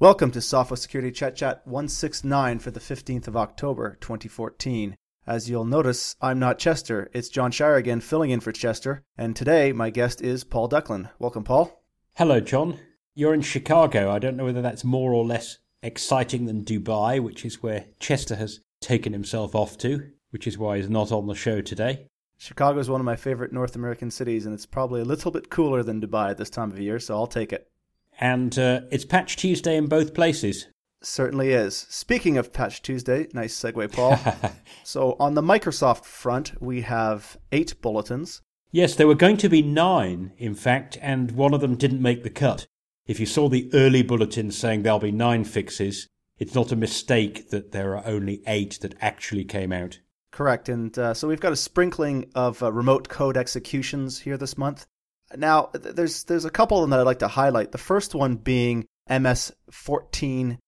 Welcome to Sophos Security Chet Chat 169 for the 15th of October 2014. As you'll notice, I'm not Chester. It's John Shier again filling in for Chester, and today my guest is Paul Ducklin. Welcome, Paul. Hello, John. You're in Chicago. I don't know whether that's more or less exciting than Dubai, which is where Chester has taken himself off to, which is why he's not on the show today. Chicago is one of my favorite North American cities, and it's probably a little bit cooler than Dubai at this time of year, so I'll take it. And uh, it's Patch Tuesday in both places. Certainly is. Speaking of Patch Tuesday, nice segue, Paul. so, on the Microsoft front, we have eight bulletins. Yes, there were going to be nine, in fact, and one of them didn't make the cut. If you saw the early bulletins saying there'll be nine fixes, it's not a mistake that there are only eight that actually came out. Correct. And uh, so we've got a sprinkling of uh, remote code executions here this month. Now, there's there's a couple of them that I'd like to highlight. The first one being MS 14060.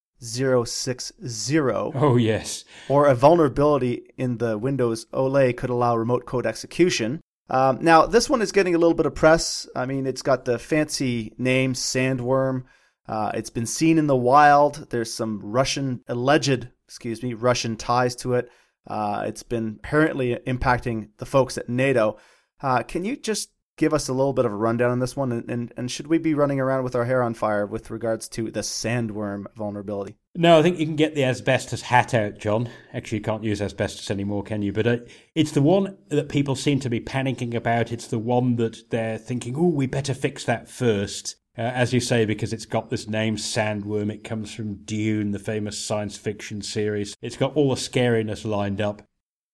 Oh, yes. Or a vulnerability in the Windows OLE could allow remote code execution. Um, now, this one is getting a little bit of press. I mean, it's got the fancy name Sandworm. Uh, it's been seen in the wild. There's some Russian, alleged, excuse me, Russian ties to it. Uh, it's been apparently impacting the folks at NATO. Uh, can you just give us a little bit of a rundown on this one? And, and, and, should we be running around with our hair on fire with regards to the sandworm vulnerability? No, I think you can get the asbestos hat out, John. Actually, you can't use asbestos anymore, can you? But uh, it's the one that people seem to be panicking about. It's the one that they're thinking, oh, we better fix that first. Uh, as you say, because it's got this name, Sandworm. It comes from Dune, the famous science fiction series. It's got all the scariness lined up.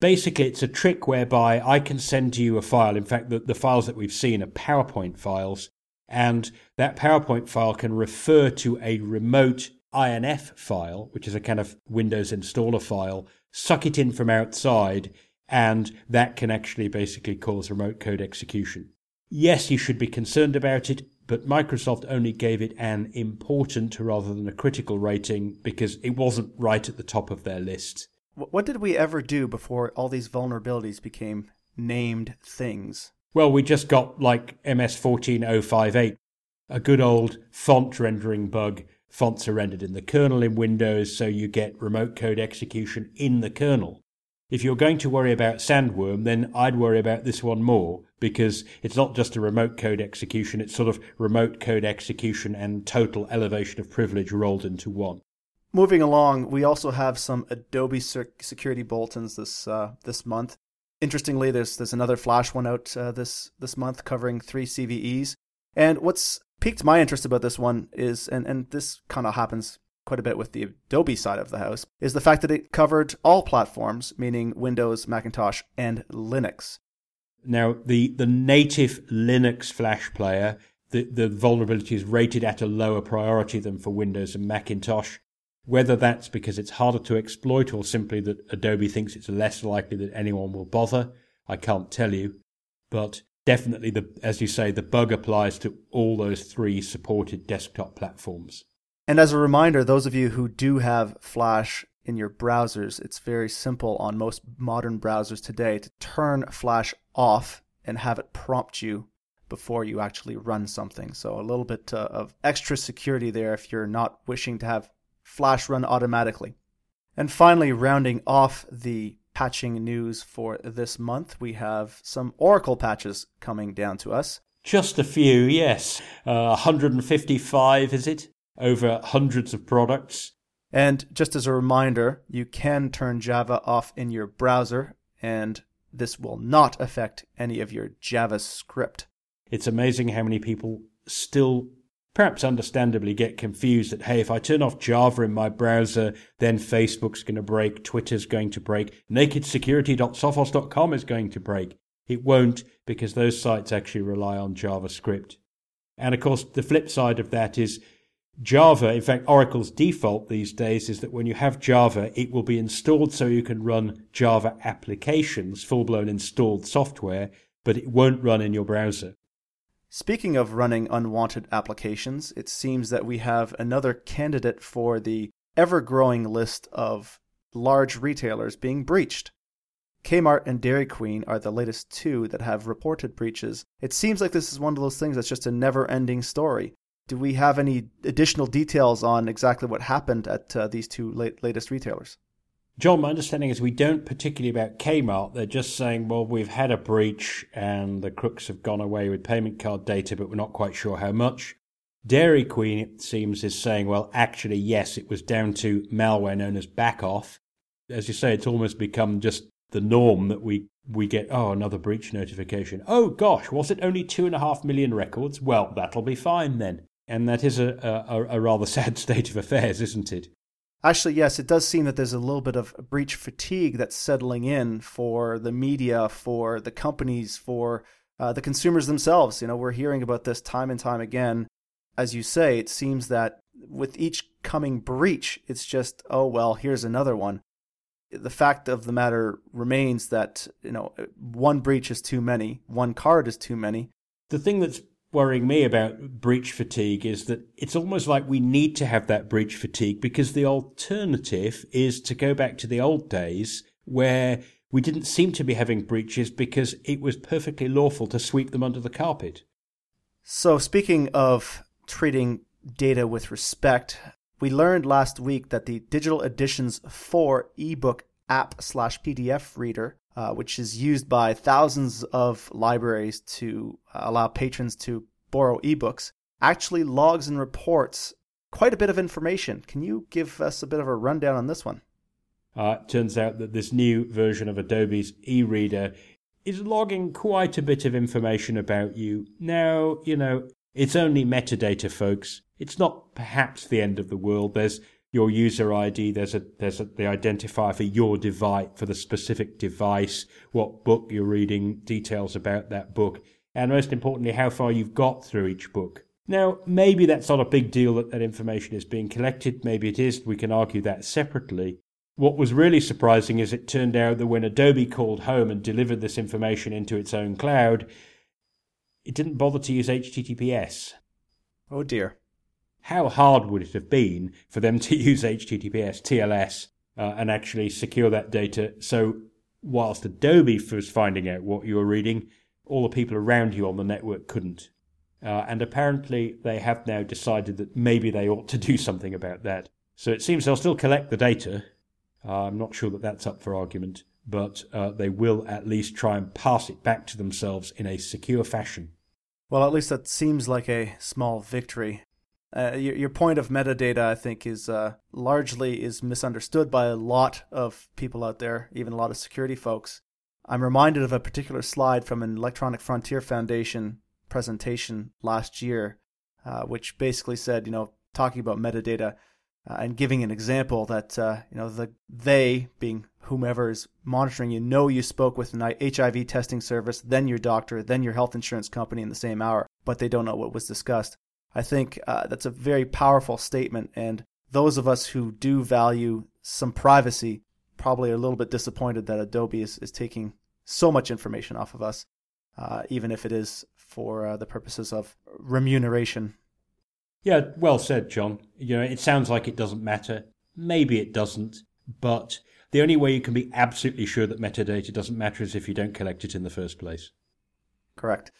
Basically, it's a trick whereby I can send to you a file. In fact, the, the files that we've seen are PowerPoint files, and that PowerPoint file can refer to a remote INF file, which is a kind of Windows installer file, suck it in from outside, and that can actually basically cause remote code execution. Yes, you should be concerned about it but Microsoft only gave it an important rather than a critical rating because it wasn't right at the top of their list. What did we ever do before all these vulnerabilities became named things? Well, we just got like MS 14058, a good old font rendering bug. Fonts are rendered in the kernel in Windows, so you get remote code execution in the kernel. If you're going to worry about Sandworm, then I'd worry about this one more because it's not just a remote code execution, it's sort of remote code execution and total elevation of privilege rolled into one. Moving along, we also have some Adobe security bulletins this uh, this month. Interestingly, there's there's another flash one out uh, this this month covering three CVEs. And what's piqued my interest about this one is, and and this kind of happens quite a bit with the Adobe side of the house, is the fact that it covered all platforms, meaning Windows, Macintosh, and Linux. Now, the, the native Linux Flash player, the, the vulnerability is rated at a lower priority than for Windows and Macintosh. Whether that's because it's harder to exploit or simply that Adobe thinks it's less likely that anyone will bother, I can't tell you. But definitely, the, as you say, the bug applies to all those three supported desktop platforms. And as a reminder, those of you who do have Flash in your browsers, it's very simple on most modern browsers today to turn Flash off and have it prompt you before you actually run something. So a little bit uh, of extra security there if you're not wishing to have Flash run automatically. And finally, rounding off the patching news for this month, we have some Oracle patches coming down to us. Just a few, yes. Uh, 155, is it? over hundreds of products. And just as a reminder, you can turn Java off in your browser, and this will not affect any of your JavaScript. It's amazing how many people still, perhaps understandably, get confused that, hey, if I turn off Java in my browser, then Facebook's going to break, Twitter's going to break, nakedsecurity.sophos.com is going to break. It won't because those sites actually rely on JavaScript. And of course, the flip side of that is Java, in fact, Oracle's default these days is that when you have Java, it will be installed so you can run Java applications, full blown installed software, but it won't run in your browser. Speaking of running unwanted applications, it seems that we have another candidate for the ever growing list of large retailers being breached. Kmart and Dairy Queen are the latest two that have reported breaches. It seems like this is one of those things that's just a never ending story. do we have any additional details on exactly what happened at uh, these two late, latest retailers? John, my understanding is we don't particularly about Kmart. They're just saying, well, we've had a breach and the crooks have gone away with payment card data, but we're not quite sure how much. Dairy Queen, it seems, is saying, well, actually, yes, it was down to malware known as Backoff. As you say, it's almost become just the norm that we, we get, oh, another breach notification. Oh, gosh, was it only two and a half million records? Well, that'll be fine then. And that is a, a, a rather sad state of affairs, isn't it? Actually, yes, it does seem that there's a little bit of breach fatigue that's settling in for the media, for the companies, for uh, the consumers themselves. You know, we're hearing about this time and time again. As you say, it seems that with each coming breach, it's just, oh, well, here's another one. The fact of the matter remains that, you know, one breach is too many, one card is too many. The thing that's worrying me about breach fatigue is that it's almost like we need to have that breach fatigue because the alternative is to go back to the old days where we didn't seem to be having breaches because it was perfectly lawful to sweep them under the carpet. So, speaking of treating data with respect, we learned last week that the Digital Editions 4 ebook app slash PDF reader uh, which is used by thousands of libraries to uh, allow patrons to borrow ebooks, actually logs and reports quite a bit of information. Can you give us a bit of a rundown on this one? Uh, turns out that this new version of Adobe's e reader is logging quite a bit of information about you. Now, you know, it's only metadata, folks. It's not perhaps the end of the world. There's your user ID. There's a there's a, the identifier for your device for the specific device, what book you're reading, details about that book, and most importantly, how far you've got through each book. Now, maybe that's not a big deal that that information is being collected. Maybe it is. We can argue that separately. What was really surprising is it turned out that when Adobe called home and delivered this information into its own cloud, it didn't bother to use HTTPS. Oh dear how hard would it have been for them to use HTTPS, TLS, uh, and actually secure that data? So, whilst Adobe was finding out what you were reading, all the people around you on the network couldn't. Uh, and apparently, they have now decided that maybe they ought to do something about that. So it seems they'll still collect the data. Uh, I'm not sure that that's up for argument, but uh, they will at least try and pass it back to themselves in a secure fashion. Well, at least that seems like a small victory. Uh, your, your point of metadata, I think, is uh, largely is misunderstood by a lot of people out there, even a lot of security folks. I'm reminded of a particular slide from an Electronic Frontier Foundation presentation last year, uh, which basically said, you know, talking about metadata uh, and giving an example that, uh, you know, the they being whomever is monitoring you know you spoke with an HIV testing service, then your doctor, then your health insurance company in the same hour, but they don't know what was discussed. I think uh, that's a very powerful statement. And those of us who do value some privacy probably are a little bit disappointed that Adobe is, is taking so much information off of us, uh, even if it is for uh, the purposes of remuneration. Yeah, well said, John. You know, it sounds like it doesn't matter. Maybe it doesn't, but the only way you can be absolutely sure that metadata doesn't matter is if you don't collect it in the first place. Correct.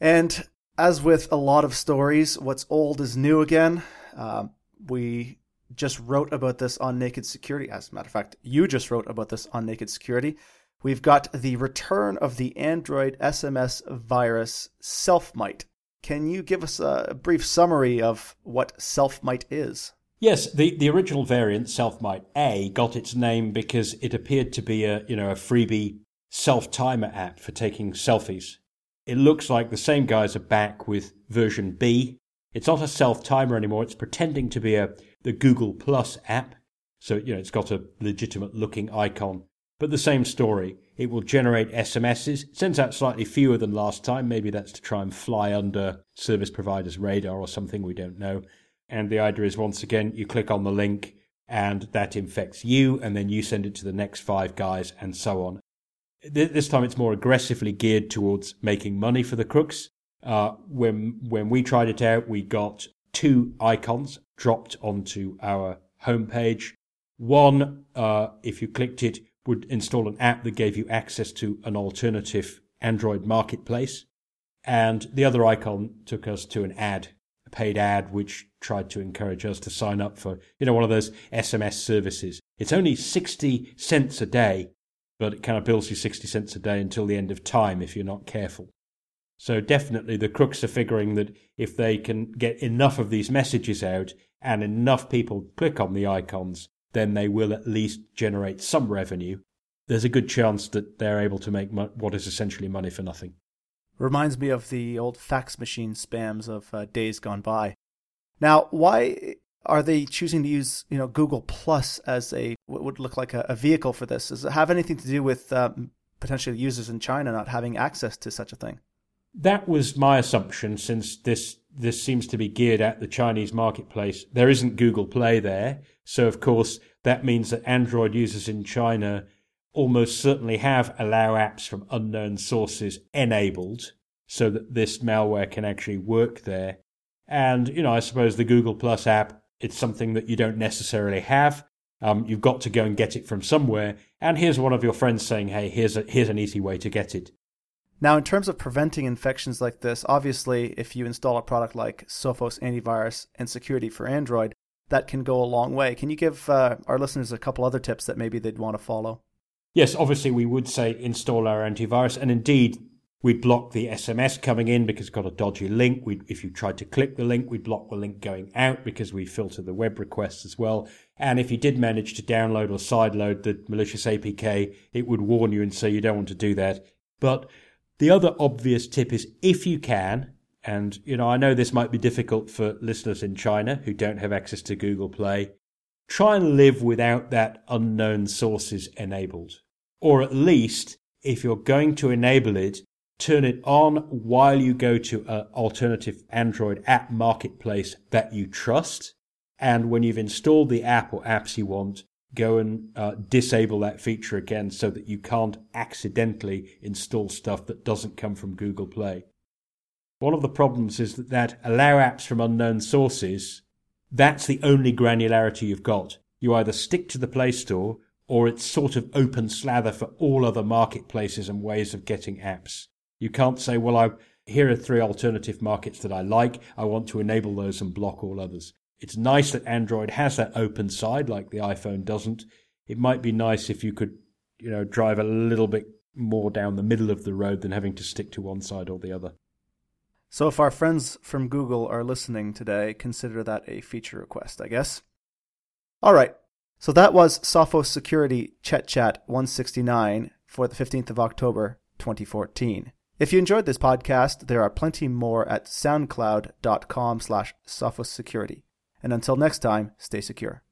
And as with a lot of stories, what's old is new again. Uh, we just wrote about this on Naked Security. As a matter of fact, you just wrote about this on Naked Security. We've got the return of the Android SMS virus Selfmite. Can you give us a brief summary of what Selfmite is? Yes, the, the original variant, Selfmite A, got its name because it appeared to be a you know a freebie self timer app for taking selfies it looks like the same guys are back with version B. It's not a self timer anymore. It's pretending to be a the Google Plus app. So, you know, it's got a legitimate looking icon. But the same story. It will generate SMSs, sends out slightly fewer than last time. Maybe that's to try and fly under service providers' radar or something, we don't know. And the idea is once again, you click on the link and that infects you, and then you send it to the next five guys, and so on this time it's more aggressively geared towards making money for the crooks. Uh, when when we tried it out, we got two icons dropped onto our homepage. One, uh, if you clicked it, would install an app that gave you access to an alternative Android marketplace, and the other icon took us to an ad, a paid ad which tried to encourage us to sign up for, you know, one of those SMS services. It's only 60 cents a day, but it kind of bills you 60 cents a day until the end of time if you're not careful. So definitely the crooks are figuring that if they can get enough of these messages out and enough people click on the icons, then they will at least generate some revenue. There's a good chance that they're able to make mo- what is essentially money for nothing. Reminds me of the old fax machine spams of uh, days gone by. Now, why are they choosing to use you know Google Plus as a what would look like a, a vehicle for this? Does it have anything to do with um, potential users in China not having access to such a thing? That was my assumption, since this this seems to be geared at the Chinese marketplace. There isn't Google Play there, so of course that means that Android users in China almost certainly have allow apps from unknown sources enabled, so that this malware can actually work there. And you know, I suppose the Google Plus app it's something that you don't necessarily have. Um, you've got to go and get it from somewhere. And here's one of your friends saying, "Hey, here's a, here's an easy way to get it." Now, in terms of preventing infections like this, obviously, if you install a product like Sophos Antivirus and Security for Android, that can go a long way. Can you give uh, our listeners a couple other tips that maybe they'd want to follow? Yes, obviously, we would say install our antivirus. And indeed, we'd block the SMS coming in because it's got a dodgy link. We'd, if you tried to click the link, we'd block the link going out because we filter the web requests as well. And if you did manage to download or sideload the malicious APK, it would warn you and say you don't want to do that. But the other obvious tip is if you can, and you know, I know this might be difficult for listeners in China who don't have access to Google Play, try and live without that unknown sources enabled. Or at least, if you're going to enable it, turn it on while you go to an alternative Android app marketplace that you trust. And when you've installed the app or apps you want, go and uh, disable that feature again so that you can't accidentally install stuff that doesn't come from Google Play. One of the problems is that, that allow apps from unknown sources, that's the only granularity you've got. You either stick to the Play Store or it's sort of open slather for all other marketplaces and ways of getting apps. You can't say, well, I, here are three alternative markets that I like. I want to enable those and block all others. It's nice that Android has that open side like the iPhone doesn't. It might be nice if you could, you know, drive a little bit more down the middle of the road than having to stick to one side or the other. So if our friends from Google are listening today, consider that a feature request, I guess. All right. So that was Sophos Security Chet Chat 169 for the 15th of October, 2014. If you enjoyed this podcast, there are plenty more at soundcloud.com slash Sophos Security. And until next time, stay secure.